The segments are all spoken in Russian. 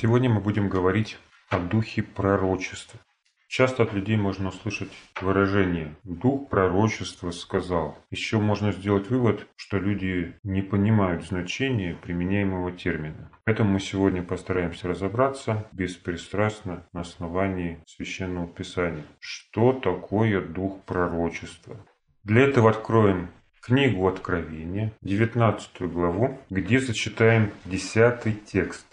Сегодня мы будем говорить о духе пророчества. Часто от людей можно услышать выражение «дух пророчества сказал». Еще можно сделать вывод, что люди не понимают значения применяемого термина. Поэтому мы сегодня постараемся разобраться беспристрастно на основании Священного Писания. Что такое дух пророчества? Для этого откроем книгу Откровения, 19 главу, где зачитаем 10 текст.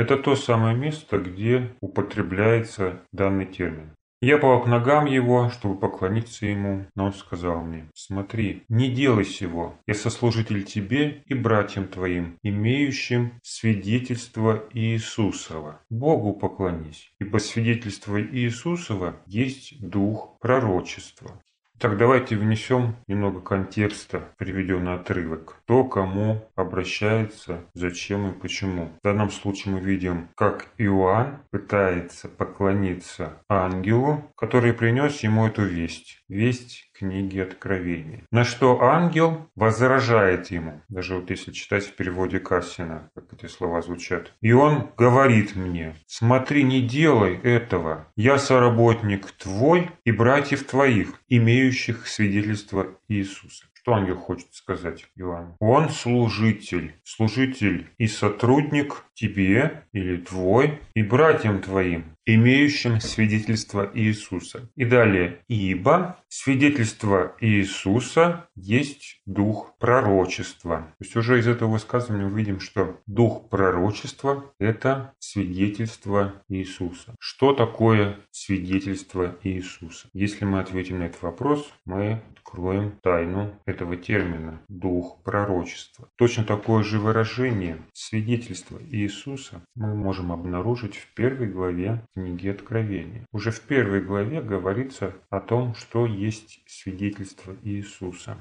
Это то самое место, где употребляется данный термин. Я пал к ногам его, чтобы поклониться ему, но он сказал мне, «Смотри, не делай сего, я сослужитель тебе и братьям твоим, имеющим свидетельство Иисусова. Богу поклонись, ибо свидетельство Иисусова есть дух пророчества». Так давайте внесем немного контекста в приведенный отрывок. Кто кому обращается, зачем и почему. В данном случае мы видим, как Иоанн пытается поклониться ангелу, который принес ему эту весть. Весть книги Откровения. На что ангел возражает ему. Даже вот если читать в переводе Кассина, как эти слова звучат. И он говорит мне, смотри, не делай этого. Я соработник твой и братьев твоих, имеющих свидетельство Иисуса. Что ангел хочет сказать Иоанну? Он служитель, служитель и сотрудник тебе или твой и братьям твоим, имеющим свидетельство Иисуса. И далее, ибо свидетельство Иисуса есть дух пророчества. То есть уже из этого высказывания мы видим, что дух пророчества – это свидетельство Иисуса. Что такое свидетельство Иисуса? Если мы ответим на этот вопрос, мы откроем тайну этого термина – дух пророчества. Точно такое же выражение свидетельство Иисуса мы можем обнаружить в первой главе книги Откровения. Уже в первой главе говорится о том, что есть свидетельство Иисуса.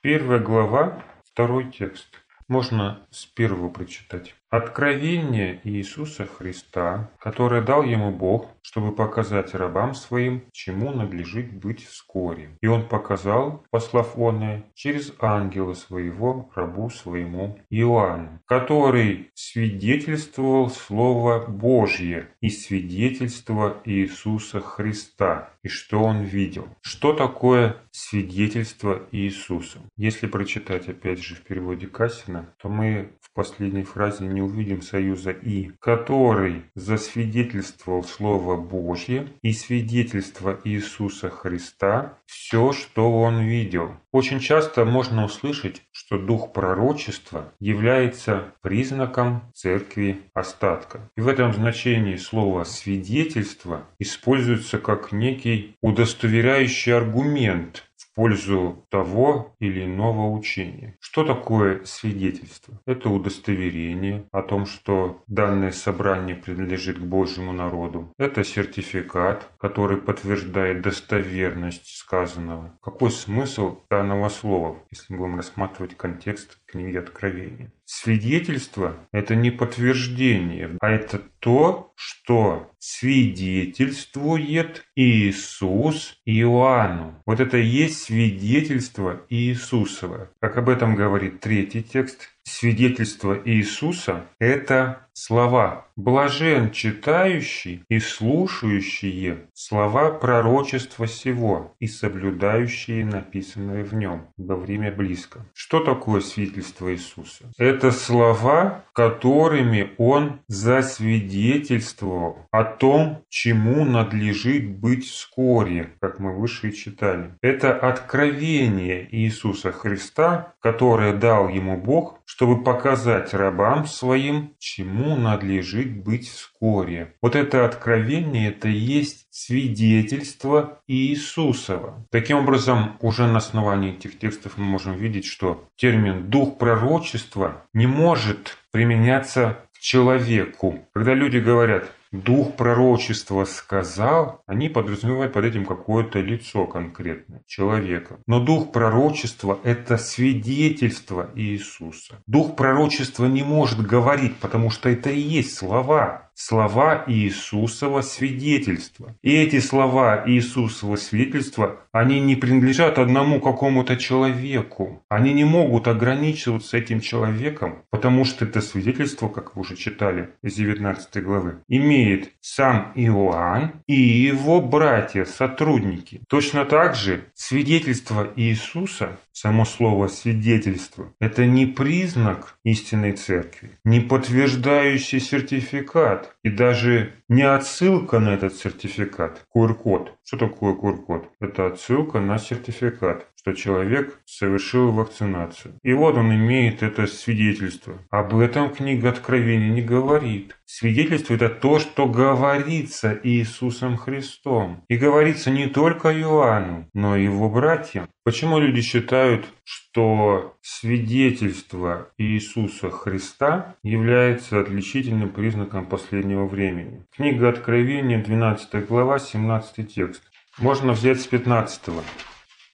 Первая глава, второй текст. Можно с первого прочитать. Откровение Иисуса Христа, которое дал ему Бог, чтобы показать рабам своим, чему надлежит быть вскоре. И он показал, послав оное, через ангела своего, рабу своему Иоанну, который свидетельствовал Слово Божье и свидетельство Иисуса Христа, и что он видел. Что такое свидетельство Иисуса? Если прочитать опять же в переводе Кассина, то мы в последней фразе не увидим союза «и», который засвидетельствовал Слово Божье и свидетельство Иисуса Христа, все, что он видел. Очень часто можно услышать, что дух пророчества является признаком церкви остатка. И в этом значении слово «свидетельство» используется как некий удостоверяющий аргумент пользу того или иного учения. Что такое свидетельство? Это удостоверение о том, что данное собрание принадлежит к Божьему народу. Это сертификат, который подтверждает достоверность сказанного. Какой смысл данного слова, если мы будем рассматривать контекст книги Откровения? Свидетельство – это не подтверждение, а это то, что свидетельствует Иисус Иоанну. Вот это и есть свидетельство Иисусова. Как об этом говорит третий текст. Свидетельство Иисуса – это слова. Блажен читающий и слушающие слова пророчества сего и соблюдающие написанное в нем, во время близко. Что такое свидетельство Иисуса? Это слова, которыми Он засвидетельствовал о том, чему надлежит быть вскоре, как мы выше читали. Это откровение Иисуса Христа, которое дал Ему Бог, чтобы показать рабам своим, чему надлежит быть вскоре. Вот это откровение, это и есть свидетельство Иисусова. Таким образом, уже на основании этих текстов мы можем видеть, что термин «дух пророчества» не может применяться человеку. Когда люди говорят дух пророчества сказал, они подразумевают под этим какое-то лицо конкретное, человека. Но дух пророчества – это свидетельство Иисуса. Дух пророчества не может говорить, потому что это и есть слова. Слова Иисусова свидетельства. И эти слова Иисусова свидетельства, они не принадлежат одному какому-то человеку. Они не могут ограничиваться этим человеком, потому что это свидетельство, как вы уже читали из 19 главы, имеет сам Иоанн и его братья, сотрудники. Точно так же свидетельство Иисуса Само слово «свидетельство» – это не признак истинной церкви, не подтверждающий сертификат и даже не отсылка на этот сертификат, QR-код. Что такое QR-код? Это отсылка на сертификат что человек совершил вакцинацию. И вот он имеет это свидетельство. Об этом книга Откровения не говорит. Свидетельство – это то, что говорится Иисусом Христом. И говорится не только Иоанну, но и его братьям. Почему люди считают, что свидетельство Иисуса Христа является отличительным признаком последнего времени? Книга Откровения, 12 глава, 17 текст. Можно взять с 15.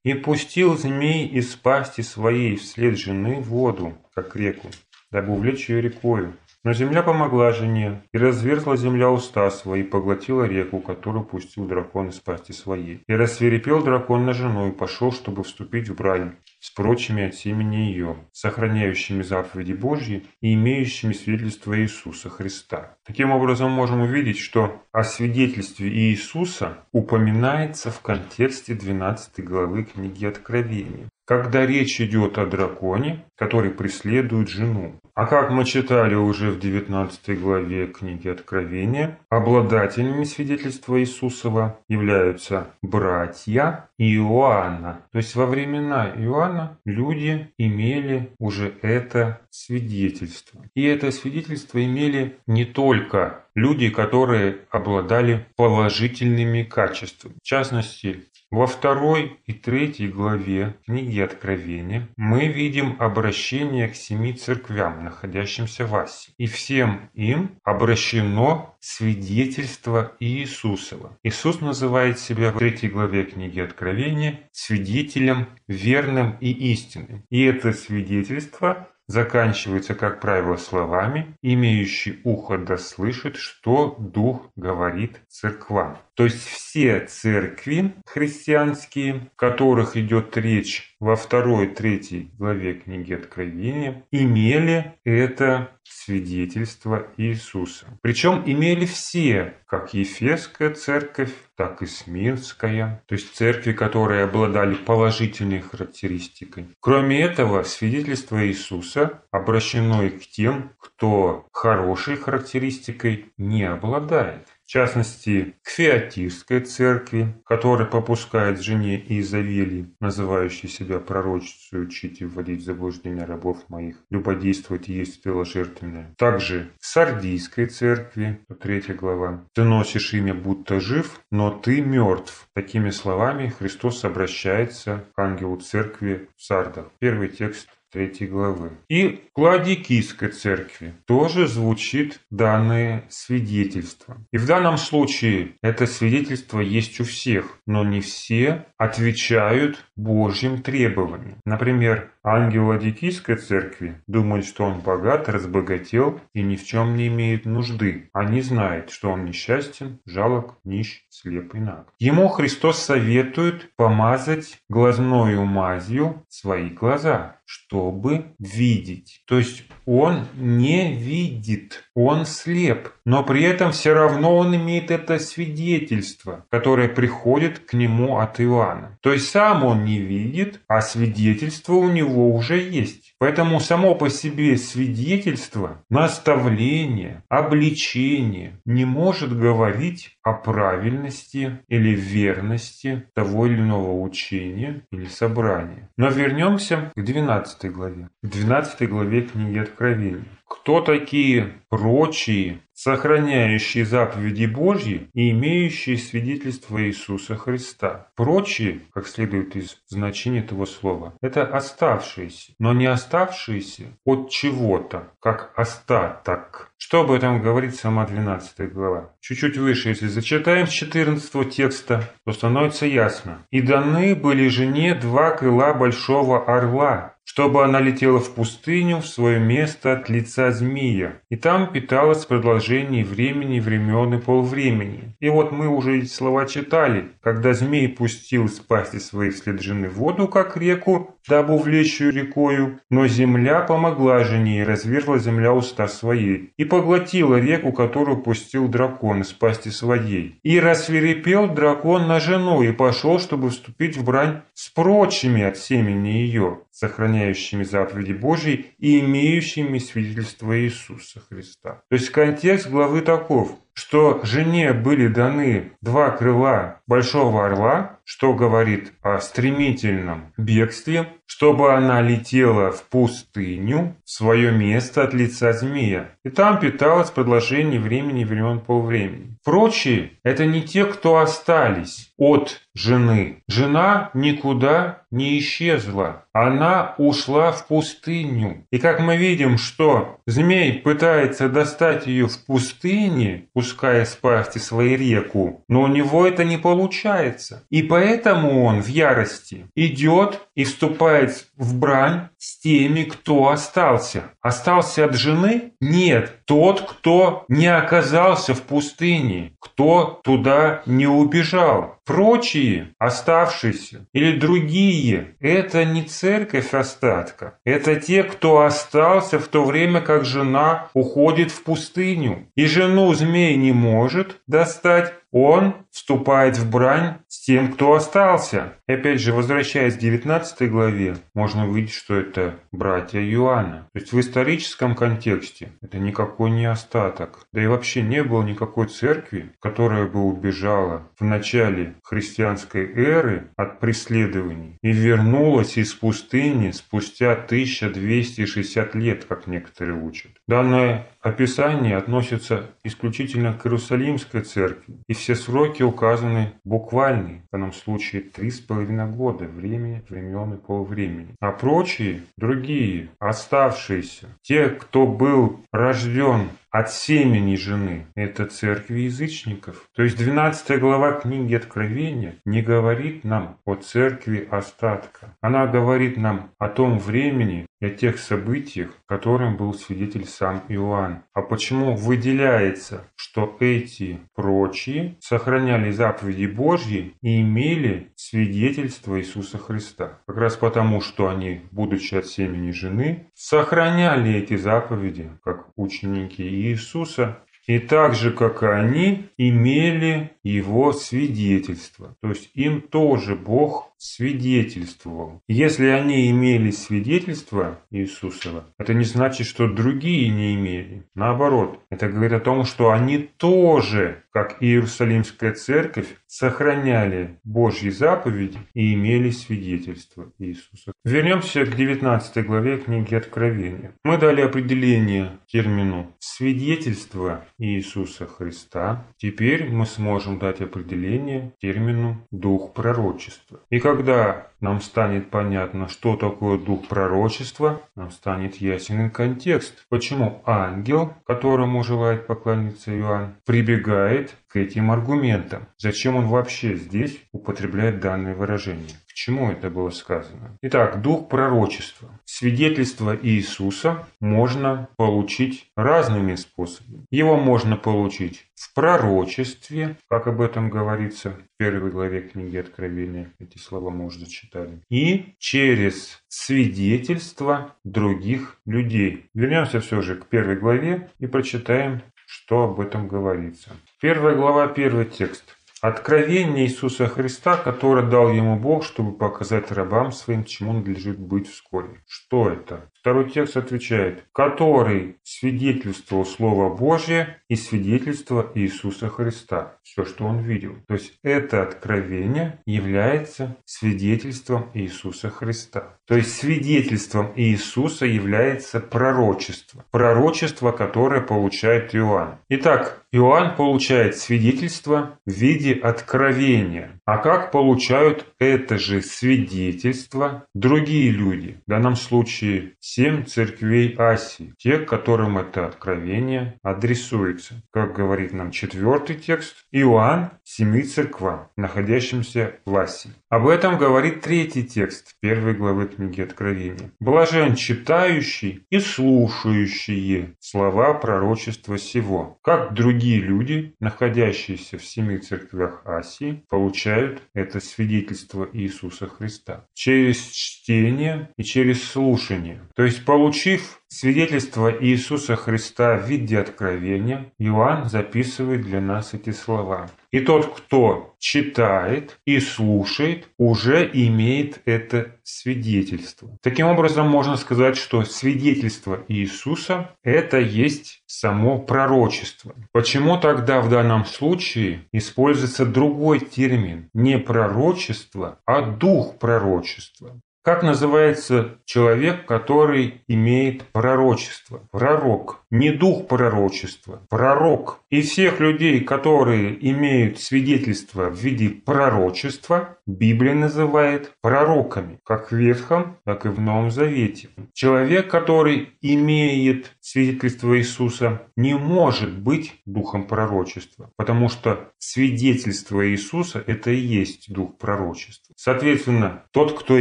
И пустил змей из пасти своей вслед жены воду, как реку, дабы увлечь ее рекою. Но земля помогла жене, и разверзла земля уста свои, поглотила реку, которую пустил дракон из пасти своей. И рассверепел дракон на жену, и пошел, чтобы вступить в брань с прочими от семени ее, сохраняющими заповеди Божьи и имеющими свидетельство Иисуса Христа. Таким образом, можем увидеть, что о свидетельстве Иисуса упоминается в контексте 12 главы книги Откровения когда речь идет о драконе, который преследует жену. А как мы читали уже в 19 главе книги Откровения, обладателями свидетельства Иисусова являются братья Иоанна. То есть во времена Иоанна люди имели уже это свидетельство. И это свидетельство имели не только люди, которые обладали положительными качествами. В частности, во второй и третьей главе книги Откровения мы видим обращение к семи церквям, находящимся в Асии. И всем им обращено свидетельство Иисусова. Иисус называет себя в третьей главе книги Откровения свидетелем верным и истинным. И это свидетельство заканчивается, как правило, словами «имеющий ухо да слышит, что Дух говорит церквам». То есть все церкви христианские, в которых идет речь во второй, третьей главе книги Откровения, имели это свидетельство Иисуса. Причем имели все, как Ефесская церковь, так и Смирская, то есть церкви, которые обладали положительной характеристикой. Кроме этого, свидетельство Иисуса обращено и к тем, кто хорошей характеристикой не обладает в частности, к Феотирской церкви, которая попускает жене Изавели, называющей себя пророчицей, учить и вводить в заблуждение рабов моих, любодействовать и есть тело жертвенное. Также к Сардийской церкви, третья глава, «Ты носишь имя, будто жив, но ты мертв». Такими словами Христос обращается к ангелу церкви в Сардах. Первый текст 3 главы. И в Ладикийской церкви тоже звучит данное свидетельство. И в данном случае это свидетельство есть у всех, но не все отвечают Божьим требованиям. Например, ангел Ладикийской церкви думает, что он богат, разбогател и ни в чем не имеет нужды, а не знает, что он несчастен, жалок, нищ, слеп и наг. Ему Христос советует помазать глазною мазью свои глаза, чтобы видеть. То есть он не видит, он слеп, но при этом все равно он имеет это свидетельство, которое приходит к нему от Иоанна. То есть сам он не видит, а свидетельство у него уже есть. Поэтому само по себе свидетельство, наставление, обличение не может говорить о правильности или верности того или иного учения или собрания. Но вернемся к 12 главе. К 12 главе книги Откровения. Кто такие прочие, сохраняющие заповеди Божьи и имеющие свидетельство Иисуса Христа? Прочие, как следует из значения этого слова, это оставшиеся, но не оставшиеся от чего-то, как остаток. Что об этом говорит сама 12 глава? Чуть-чуть выше, если зачитаем с 14 текста, то становится ясно. «И даны были жене два крыла большого орла, чтобы она летела в пустыню в свое место от лица змея, и там питалась в продолжении времени, времен и полвремени. И вот мы уже эти слова читали, когда змей пустил из пасти своей вслед жены воду, как реку, дабы увлечь ее рекою, но земля помогла жене, и разверзла земля уста своей, и поглотила реку, которую пустил дракон из пасти своей. И рассверепел дракон на жену, и пошел, чтобы вступить в брань с прочими от семени ее, сохраняющими заповеди Божьи и имеющими свидетельство Иисуса Христа. То есть контекст главы таков, что жене были даны два крыла большого орла, что говорит о стремительном бегстве, чтобы она летела в пустыню, в свое место от лица змея, и там питалась продолжение времени, времен полвремени. Прочие – это не те, кто остались от жены. Жена никуда не исчезла. Она ушла в пустыню. И как мы видим, что змей пытается достать ее в пустыне, пуская с пасти своей реку, но у него это не получается. И поэтому он в ярости идет и вступает в брань с теми, кто остался. Остался от жены? Нет. Тот, кто не оказался в пустыне, кто туда не убежал. Прочие, оставшиеся или другие, это не церковь остатка. Это те, кто остался в то время, как жена уходит в пустыню. И жену змей не может достать, он вступает в брань с тем, кто остался. И опять же, возвращаясь к 19 главе, можно увидеть, что это братья Иоанна. То есть в историческом контексте это никакой не остаток. Да и вообще не было никакой церкви, которая бы убежала в начале христианской эры от преследований и вернулась из пустыни спустя 1260 лет, как некоторые учат. Данное описание относится исключительно к Иерусалимской церкви, и все сроки указаны буквальные, в данном случае три с половиной года, времени, времен и полвремени. А прочие, другие, оставшиеся, те, кто был рожден от семени жены. Это церкви язычников. То есть 12 глава книги Откровения не говорит нам о церкви остатка. Она говорит нам о том времени и о тех событиях, которым был свидетель сам Иоанн. А почему выделяется, что эти прочие сохраняли заповеди Божьи и имели свидетельство Иисуса Христа? Как раз потому, что они, будучи от семени жены, сохраняли эти заповеди, как ученики Иисуса, и так же, как и они, имели его свидетельство. То есть им тоже Бог свидетельствовал. Если они имели свидетельство Иисусова, это не значит, что другие не имели. Наоборот, это говорит о том, что они тоже, как Иерусалимская церковь, сохраняли Божьи заповеди и имели свидетельство Иисуса. Вернемся к 19 главе книги Откровения. Мы дали определение термину «свидетельство Иисуса Христа». Теперь мы сможем дать определение термину «дух пророчества». И когда нам станет понятно, что такое дух пророчества, нам станет ясен контекст. Почему ангел, которому желает поклониться Иоанн, прибегает к этим аргументам? Зачем он вообще здесь употребляет данное выражение? Чему это было сказано? Итак, дух пророчества. Свидетельство Иисуса можно получить разными способами. Его можно получить в пророчестве, как об этом говорится в первой главе книги Откровения. Эти слова мы уже зачитали. И через свидетельство других людей. Вернемся все же к первой главе и прочитаем, что об этом говорится. Первая глава, первый текст. Откровение Иисуса Христа, которое дал ему Бог, чтобы показать рабам своим, чему надлежит быть вскоре. Что это? Второй текст отвечает, который свидетельствовал Слово Божье и свидетельство Иисуса Христа. Все, что он видел. То есть это откровение является свидетельством Иисуса Христа. То есть свидетельством Иисуса является пророчество. Пророчество, которое получает Иоанн. Итак, Иоанн получает свидетельство в виде откровения. А как получают это же свидетельство другие люди? В данном случае семь церквей Асии, те, которым это откровение адресуется. Как говорит нам четвертый текст, Иоанн семи церквам, находящимся в Асии. Об этом говорит третий текст первой главы книги Откровения. «Блажен читающий и слушающие слова пророчества сего». Как другие люди, находящиеся в семи церквях Асии, получают это свидетельство Иисуса Христа? Через чтение и через слушание. То есть, получив Свидетельство Иисуса Христа в виде откровения Иоанн записывает для нас эти слова. И тот, кто читает и слушает, уже имеет это свидетельство. Таким образом, можно сказать, что свидетельство Иисуса – это есть само пророчество. Почему тогда в данном случае используется другой термин? Не пророчество, а дух пророчества. Как называется человек, который имеет пророчество? Пророк. Не дух пророчества, пророк. И всех людей, которые имеют свидетельство в виде пророчества, Библия называет пророками, как в Ветхом, так и в Новом Завете. Человек, который имеет свидетельство Иисуса, не может быть духом пророчества, потому что свидетельство Иисуса – это и есть дух пророчества. Соответственно, тот, кто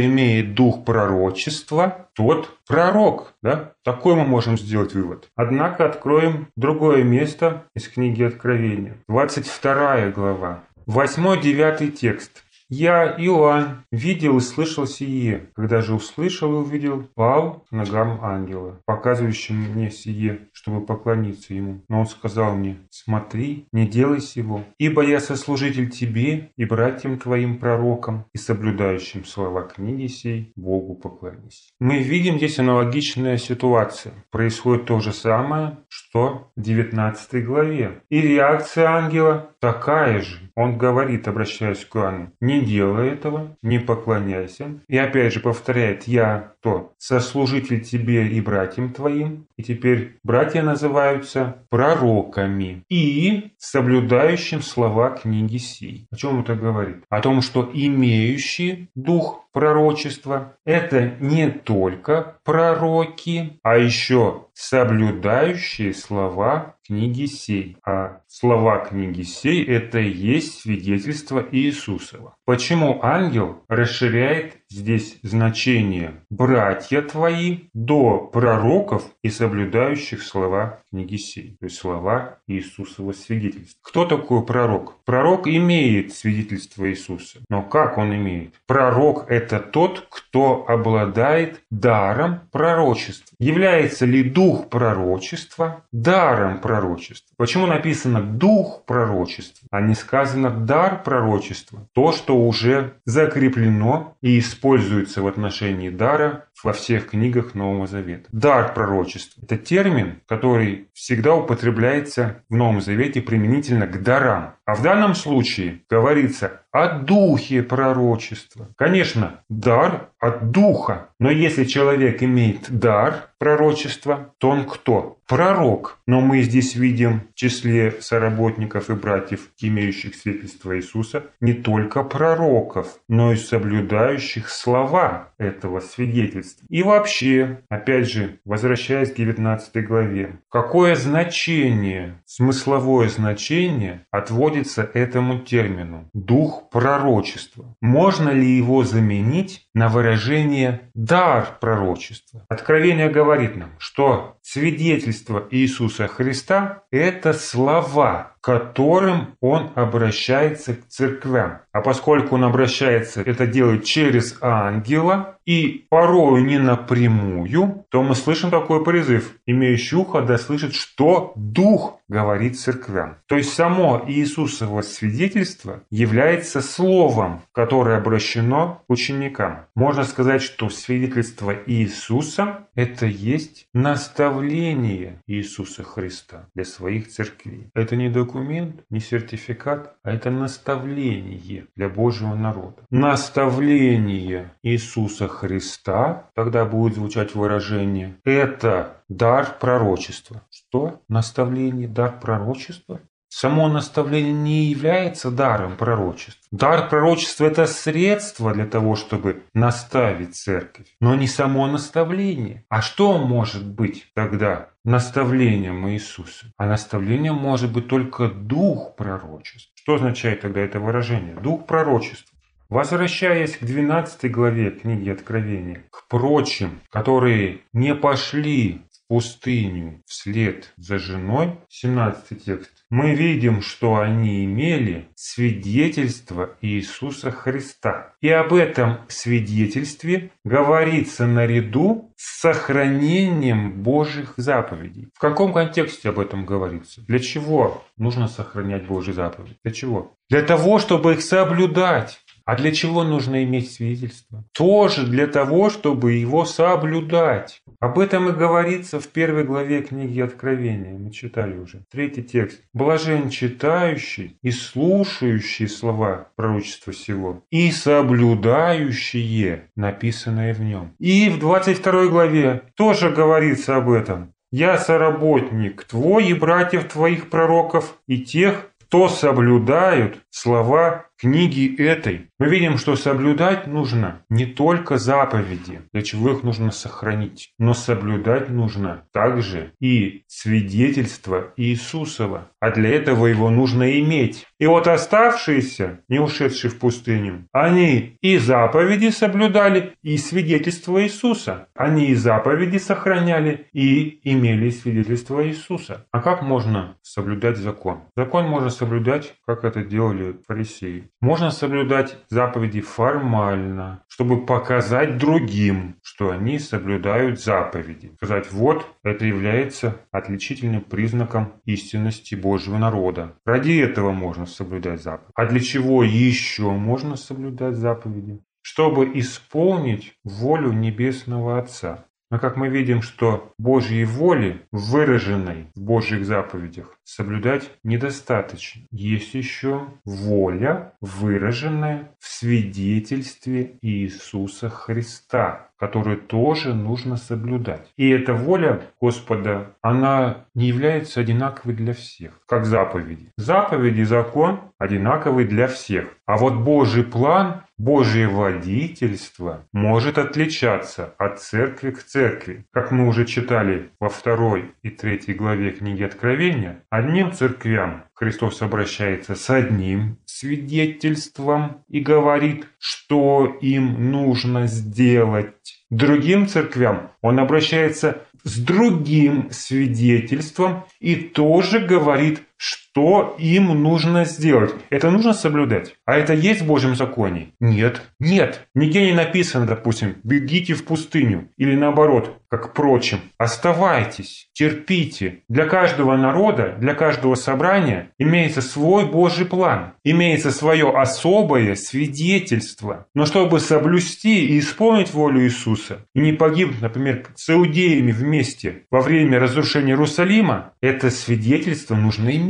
имеет дух пророчества, тот пророк. Да? Такой мы можем сделать вывод. Однако откроем другое место из книги Откровения. 22 глава. 8-9 текст. Я, Иоанн, видел и слышал сие. Когда же услышал и увидел, пал ногам ангела, показывающим мне сие, чтобы поклониться ему. Но он сказал мне, смотри, не делай сего, ибо я сослужитель тебе и братьям твоим пророкам и соблюдающим слова книги сей, Богу поклонись. Мы видим здесь аналогичная ситуация. Происходит то же самое, что в 19 главе. И реакция ангела такая же. Он говорит, обращаясь к Иоанну, не делай этого, не поклоняйся. И опять же повторяет, я то сослужитель тебе и братьям твоим. И теперь братья называются пророками и соблюдающим слова книги сей. О чем это говорит? О том, что имеющие дух пророчества – это не только пророки, а еще соблюдающие слова книги сей. А слова книги сей – это и есть свидетельство Иисусова. Почему ангел расширяет здесь значение «братья твои» до пророков и соблюдающих слова книги сей, то есть слова Иисусова свидетельства. Кто такой пророк? Пророк имеет свидетельство Иисуса. Но как он имеет? Пророк – это тот, кто обладает даром пророчества. Является ли дух пророчества даром пророчества? Почему написано «дух пророчества», а не сказано «дар пророчества»? То, что уже закреплено и используется используется в отношении дара во всех книгах Нового Завета. Дар пророчества – это термин, который всегда употребляется в Новом Завете применительно к дарам. А в данном случае говорится о духе пророчества. Конечно, дар от духа. Но если человек имеет дар пророчества, то он кто? Пророк. Но мы здесь видим в числе соработников и братьев, имеющих свидетельство Иисуса, не только пророков, но и соблюдающих слова этого свидетельства. И вообще, опять же, возвращаясь к 19 главе, какое значение, смысловое значение отводится этому термину «дух пророчества»? Можно ли его заменить на выражение «дар пророчества»? Откровение говорит нам, что свидетельство Иисуса Христа – это слова, которым он обращается к церквям. А поскольку он обращается, это делает через ангела и порою не напрямую, то мы слышим такой призыв. Имеющий ухо да слышит, что Дух говорит церквям. То есть само Иисусово свидетельство является словом, которое обращено к ученикам. Можно сказать, что свидетельство Иисуса – это есть наставление Иисуса Христа для своих церквей. Это не документ не сертификат, а это наставление для Божьего народа. Наставление Иисуса Христа, тогда будет звучать выражение, это дар пророчества. Что? Наставление, дар пророчества? Само наставление не является даром пророчества. Дар пророчества – это средство для того, чтобы наставить церковь, но не само наставление. А что может быть тогда наставлением Иисуса? А наставлением может быть только дух пророчества. Что означает тогда это выражение? Дух пророчества. Возвращаясь к 12 главе книги Откровения, к прочим, которые не пошли пустыню вслед за женой, 17 текст, мы видим, что они имели свидетельство Иисуса Христа. И об этом свидетельстве говорится наряду с сохранением Божьих заповедей. В каком контексте об этом говорится? Для чего нужно сохранять Божьи заповеди? Для чего? Для того, чтобы их соблюдать. А для чего нужно иметь свидетельство? Тоже для того, чтобы его соблюдать. Об этом и говорится в первой главе книги Откровения. Мы читали уже. Третий текст. Блажен читающий и слушающий слова пророчества сего и соблюдающие написанное в нем. И в 22 главе тоже говорится об этом. «Я соработник твой и братьев твоих пророков и тех, кто соблюдают слова книги этой. Мы видим, что соблюдать нужно не только заповеди, для чего их нужно сохранить, но соблюдать нужно также и свидетельство Иисусова, а для этого его нужно иметь. И вот оставшиеся, не ушедшие в пустыню, они и заповеди соблюдали, и свидетельство Иисуса. Они и заповеди сохраняли, и имели свидетельство Иисуса. А как можно соблюдать закон? Закон можно соблюдать, как это делали фарисеи. Можно соблюдать заповеди формально, чтобы показать другим, что они соблюдают заповеди. Сказать, вот, это является отличительным признаком истинности Божьего народа. Ради этого можно соблюдать заповеди. А для чего еще можно соблюдать заповеди? Чтобы исполнить волю Небесного Отца. Но как мы видим, что Божьей воли, выраженной в Божьих заповедях, соблюдать недостаточно. Есть еще воля, выраженная в свидетельстве Иисуса Христа, которую тоже нужно соблюдать. И эта воля Господа, она не является одинаковой для всех, как заповеди. Заповеди, закон одинаковый для всех. А вот Божий план, Божье водительство может отличаться от церкви к церкви. Как мы уже читали во второй и третьей главе книги Откровения, одним церквям Христос обращается с одним свидетельством и говорит, что им нужно сделать. Другим церквям он обращается с другим свидетельством и тоже говорит, что им нужно сделать. Это нужно соблюдать. А это есть в Божьем законе? Нет. Нет. Нигде не написано, допустим, бегите в пустыню. Или наоборот, как прочим. Оставайтесь, терпите. Для каждого народа, для каждого собрания имеется свой Божий план. Имеется свое особое свидетельство. Но чтобы соблюсти и исполнить волю Иисуса, и не погибнуть, например, с иудеями вместе во время разрушения Иерусалима, это свидетельство нужно иметь.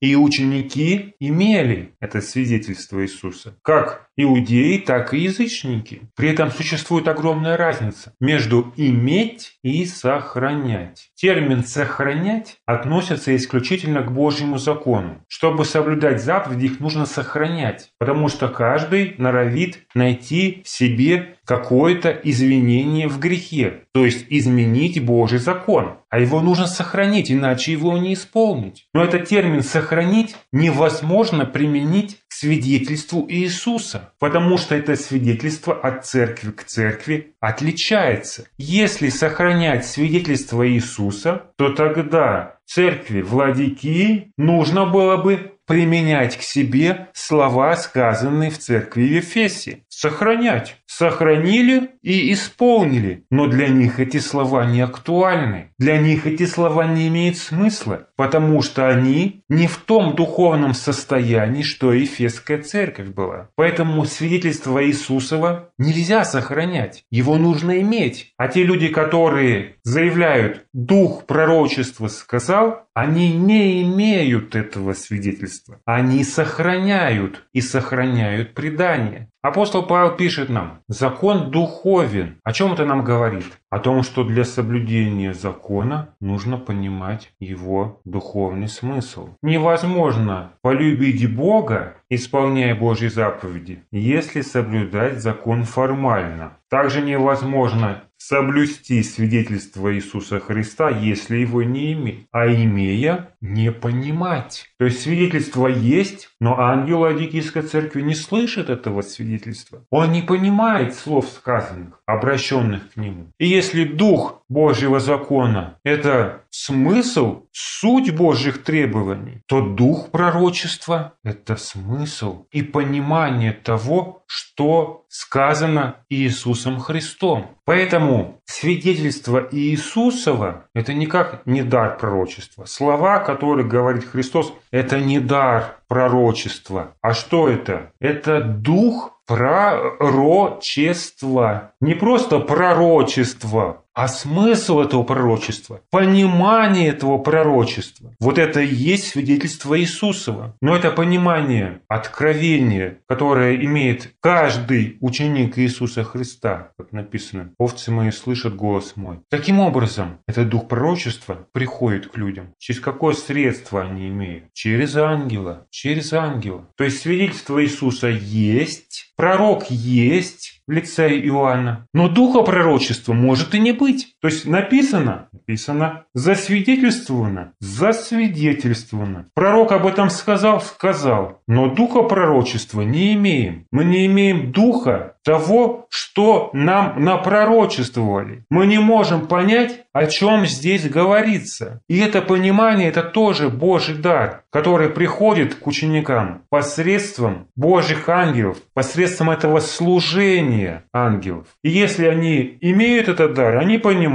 И ученики имели это свидетельство Иисуса. Как иудеи, так и язычники. При этом существует огромная разница между иметь и сохранять. Термин «сохранять» относится исключительно к Божьему закону. Чтобы соблюдать заповеди, их нужно сохранять, потому что каждый норовит найти в себе какое-то извинение в грехе, то есть изменить Божий закон. А его нужно сохранить, иначе его не исполнить. Но этот термин «сохранить» невозможно применить к свидетельству Иисуса, потому что это свидетельство от церкви к церкви отличается. Если сохранять свидетельство Иисуса, то тогда церкви Владики нужно было бы применять к себе слова, сказанные в церкви в Ефесе. Сохранять. Сохранили и исполнили. Но для них эти слова не актуальны. Для них эти слова не имеют смысла, потому что они не в том духовном состоянии, что Ефесская церковь была. Поэтому свидетельство Иисусова нельзя сохранять. Его нужно иметь. А те люди, которые заявляют «Дух пророчества сказал», они не имеют этого свидетельства. Они сохраняют и сохраняют предание. Апостол Павел пишет нам, закон духовен. О чем это нам говорит? О том, что для соблюдения закона нужно понимать его духовный смысл. Невозможно полюбить Бога, исполняя Божьи заповеди, если соблюдать закон формально. Также невозможно соблюсти свидетельство Иисуса Христа, если его не иметь, а имея, не понимать. То есть свидетельство есть, но ангел Ладикийской церкви не слышит этого свидетельства. Он не понимает слов сказанных, обращенных к нему. И если Дух Божьего закона – это смысл, суть Божьих требований, то Дух пророчества – это смысл и понимание того, что сказано Иисусом Христом. Поэтому свидетельство Иисусова – это никак не дар пророчества. Слова, которые говорит Христос, это не дар пророчества. А что это? Это дух пророчества. Не просто пророчество, а смысл этого пророчества, понимание этого пророчества, вот это и есть свидетельство Иисусова. Но это понимание, откровение, которое имеет каждый ученик Иисуса Христа, как написано, овцы мои слышат голос мой. Таким образом, этот дух пророчества приходит к людям. Через какое средство они имеют? Через ангела. Через ангела. То есть свидетельство Иисуса есть, пророк есть, лице Иоанна. Но духа пророчества может и не быть. То есть написано, написано, засвидетельствовано, засвидетельствовано. Пророк об этом сказал, сказал. Но духа пророчества не имеем. Мы не имеем духа того, что нам напророчествовали. Мы не можем понять, о чем здесь говорится. И это понимание – это тоже Божий дар, который приходит к ученикам посредством Божьих ангелов, посредством этого служения ангелов. И если они имеют этот дар, они понимают.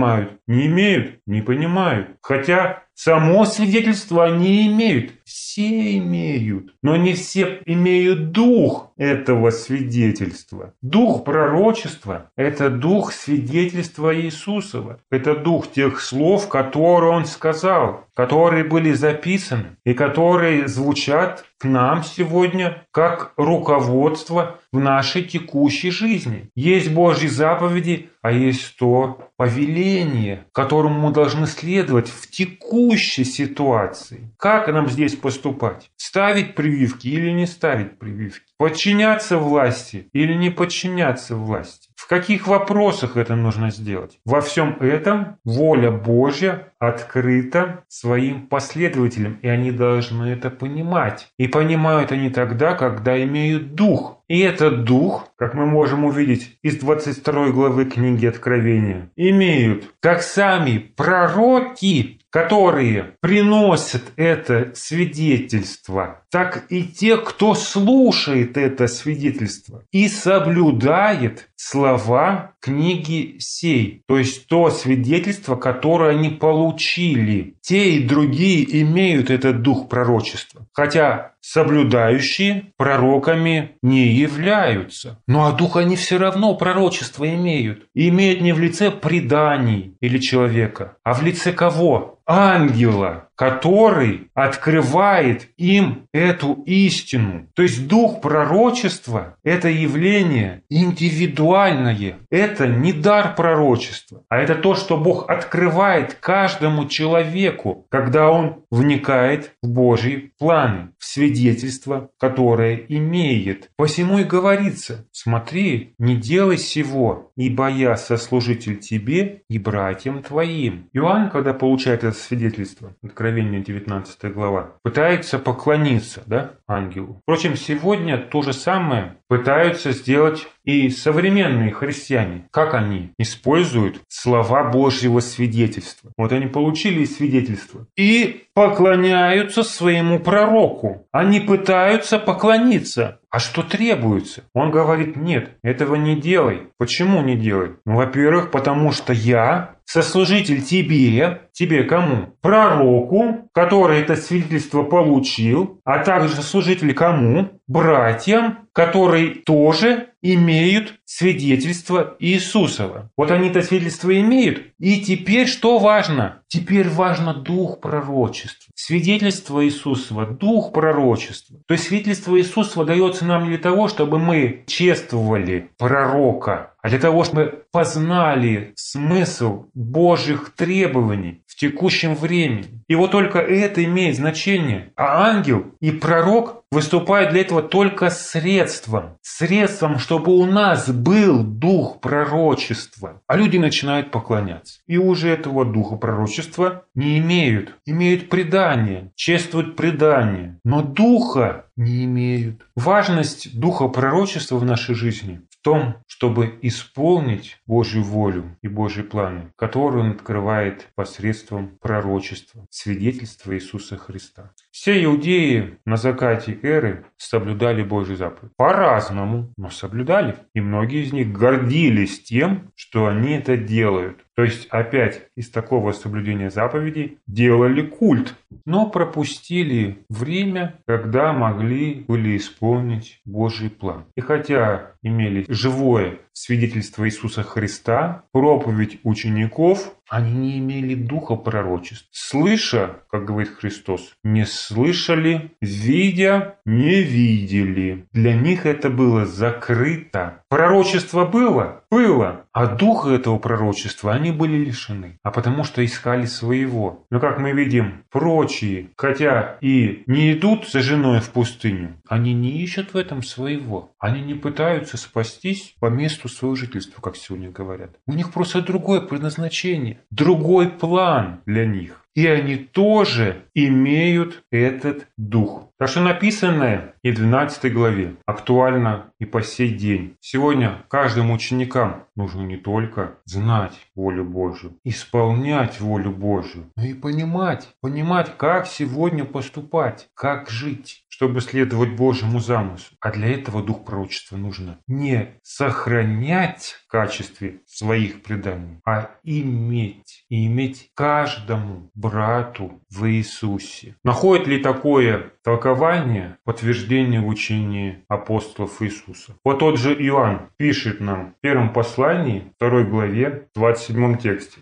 Не имеют – не понимают. Хотя Само свидетельство они имеют. Все имеют. Но не все имеют дух этого свидетельства. Дух пророчества – это дух свидетельства Иисусова. Это дух тех слов, которые Он сказал, которые были записаны и которые звучат к нам сегодня как руководство в нашей текущей жизни. Есть Божьи заповеди, а есть то повеление, которому мы должны следовать в текущей ситуации. Как нам здесь поступать? Ставить прививки или не ставить прививки? Подчиняться власти или не подчиняться власти? В каких вопросах это нужно сделать? Во всем этом воля Божья открыта своим последователям, и они должны это понимать. И понимают они тогда, когда имеют дух. И этот дух, как мы можем увидеть из 22 главы книги Откровения, имеют как сами пророки, которые приносят это свидетельство, так и те, кто слушает это свидетельство и соблюдает слова книги сей, то есть то свидетельство, которое они получили. Те и другие имеют этот дух пророчества, хотя соблюдающие пророками не являются. Ну а дух они все равно пророчество имеют. И имеют не в лице преданий или человека, а в лице кого? Ангела, который открывает им эту истину. То есть дух пророчества – это явление индивидуальное. Это не дар пророчества, а это то, что Бог открывает каждому человеку, когда он вникает в Божьи планы, в свидетельство, которое имеет. Посему и говорится, смотри, не делай сего, ибо я сослужитель тебе и братьям твоим. Иоанн, когда получает это свидетельство, Откровение 19 глава, пытается поклониться да, ангелу. Впрочем, сегодня то же самое пытаются сделать и современные христиане. Как они используют слова Божьего свидетельства. Вот они получили свидетельство и поклоняются своему пророку. Они пытаются поклониться. А что требуется? Он говорит, нет, этого не делай. Почему не делай? Ну, во-первых, потому что я сослужитель тебе, тебе кому? Пророку, который это свидетельство получил, а также служитель кому? Братьям, которые тоже имеют свидетельство Иисусова. Вот они это свидетельство имеют. И теперь что важно? Теперь важно дух пророчества. Свидетельство Иисусова, дух пророчества. То есть свидетельство Иисусова дается нам для того, чтобы мы чествовали пророка, а для того, чтобы познали смысл Божьих требований в текущем времени. И вот только это имеет значение. А ангел и пророк выступают для этого только средством. Средством, чтобы у нас был дух пророчества. А люди начинают поклоняться. И уже этого духа пророчества не имеют. Имеют предание, чествуют предание. Но духа не имеют. Важность духа пророчества в нашей жизни том, чтобы исполнить Божью волю и Божьи планы, которые Он открывает посредством пророчества, свидетельства Иисуса Христа. Все иудеи на закате эры соблюдали Божий заповедь. По-разному, но соблюдали. И многие из них гордились тем, что они это делают. То есть опять из такого соблюдения заповедей делали культ, но пропустили время, когда могли были исполнить Божий план. И хотя имели живое свидетельство Иисуса Христа, проповедь учеников, они не имели духа пророчеств. Слыша, как говорит Христос, не слышали, видя, не видели. Для них это было закрыто. Пророчество было? Было. А духа этого пророчества они были лишены. А потому что искали своего. Но как мы видим, прочие, хотя и не идут за женой в пустыню, они не ищут в этом своего. Они не пытаются спастись по месту своего жительства, как сегодня говорят. У них просто другое предназначение, другой план для них. И они тоже имеют этот дух. Так что написанное и в 12 главе актуально и по сей день. Сегодня каждым ученикам нужно не только знать волю Божью, исполнять волю Божью, но и понимать, понимать, как сегодня поступать, как жить чтобы следовать Божьему замыслу. А для этого дух пророчества нужно не сохранять в качестве своих преданий, а иметь. И иметь каждому брату в Иисусе. Находит ли такое толкование подтверждение в учении апостолов Иисуса? Вот тот же Иоанн пишет нам в первом послании, второй главе, 27 тексте.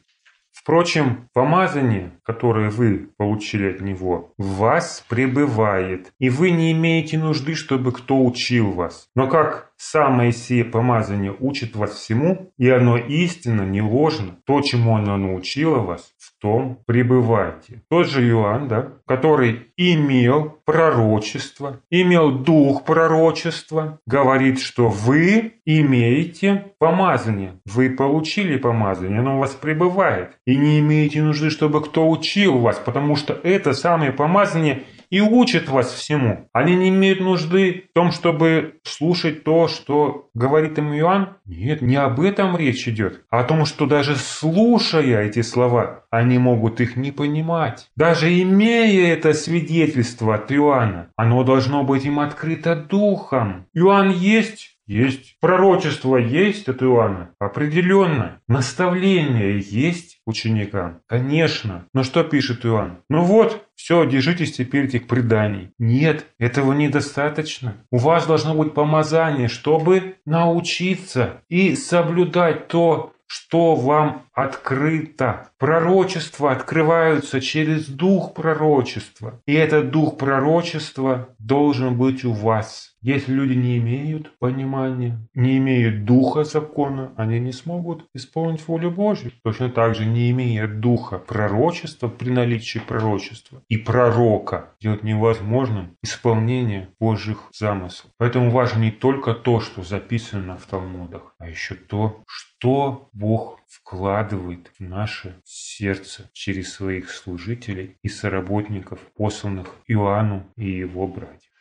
Впрочем, помазание, которое вы получили от Него, в вас пребывает, и вы не имеете нужды, чтобы кто учил вас. Но как самое сие помазание учит вас всему, и оно истинно, не ложно, то, чему оно научило вас, в том пребывайте. Тот же Иоанн, да, который имел пророчество, имел дух пророчества, говорит, что вы имеете помазание. Вы получили помазание, оно у вас пребывает. И не имеете нужды, чтобы кто учил вас, потому что это самое помазание и учат вас всему. Они не имеют нужды в том, чтобы слушать то, что говорит им Иоанн. Нет, не об этом речь идет, а о том, что даже слушая эти слова, они могут их не понимать. Даже имея это свидетельство от Иоанна, оно должно быть им открыто духом. Иоанн есть есть. Пророчество есть от Иоанна? Определенно. Наставление есть ученикам? Конечно. Но что пишет Иоанн? Ну вот, все, держитесь теперь этих преданий. Нет, этого недостаточно. У вас должно быть помазание, чтобы научиться и соблюдать то, что вам открыто. Пророчества открываются через дух пророчества. И этот дух пророчества должен быть у вас. Если люди не имеют понимания, не имеют духа закона, они не смогут исполнить волю Божью. Точно так же, не имея духа пророчества при наличии пророчества и пророка, делать невозможным исполнение Божьих замыслов. Поэтому важно не только то, что записано в Талмудах, а еще то, что Бог вкладывает в наше сердце через своих служителей и соработников, посланных Иоанну и его братьев.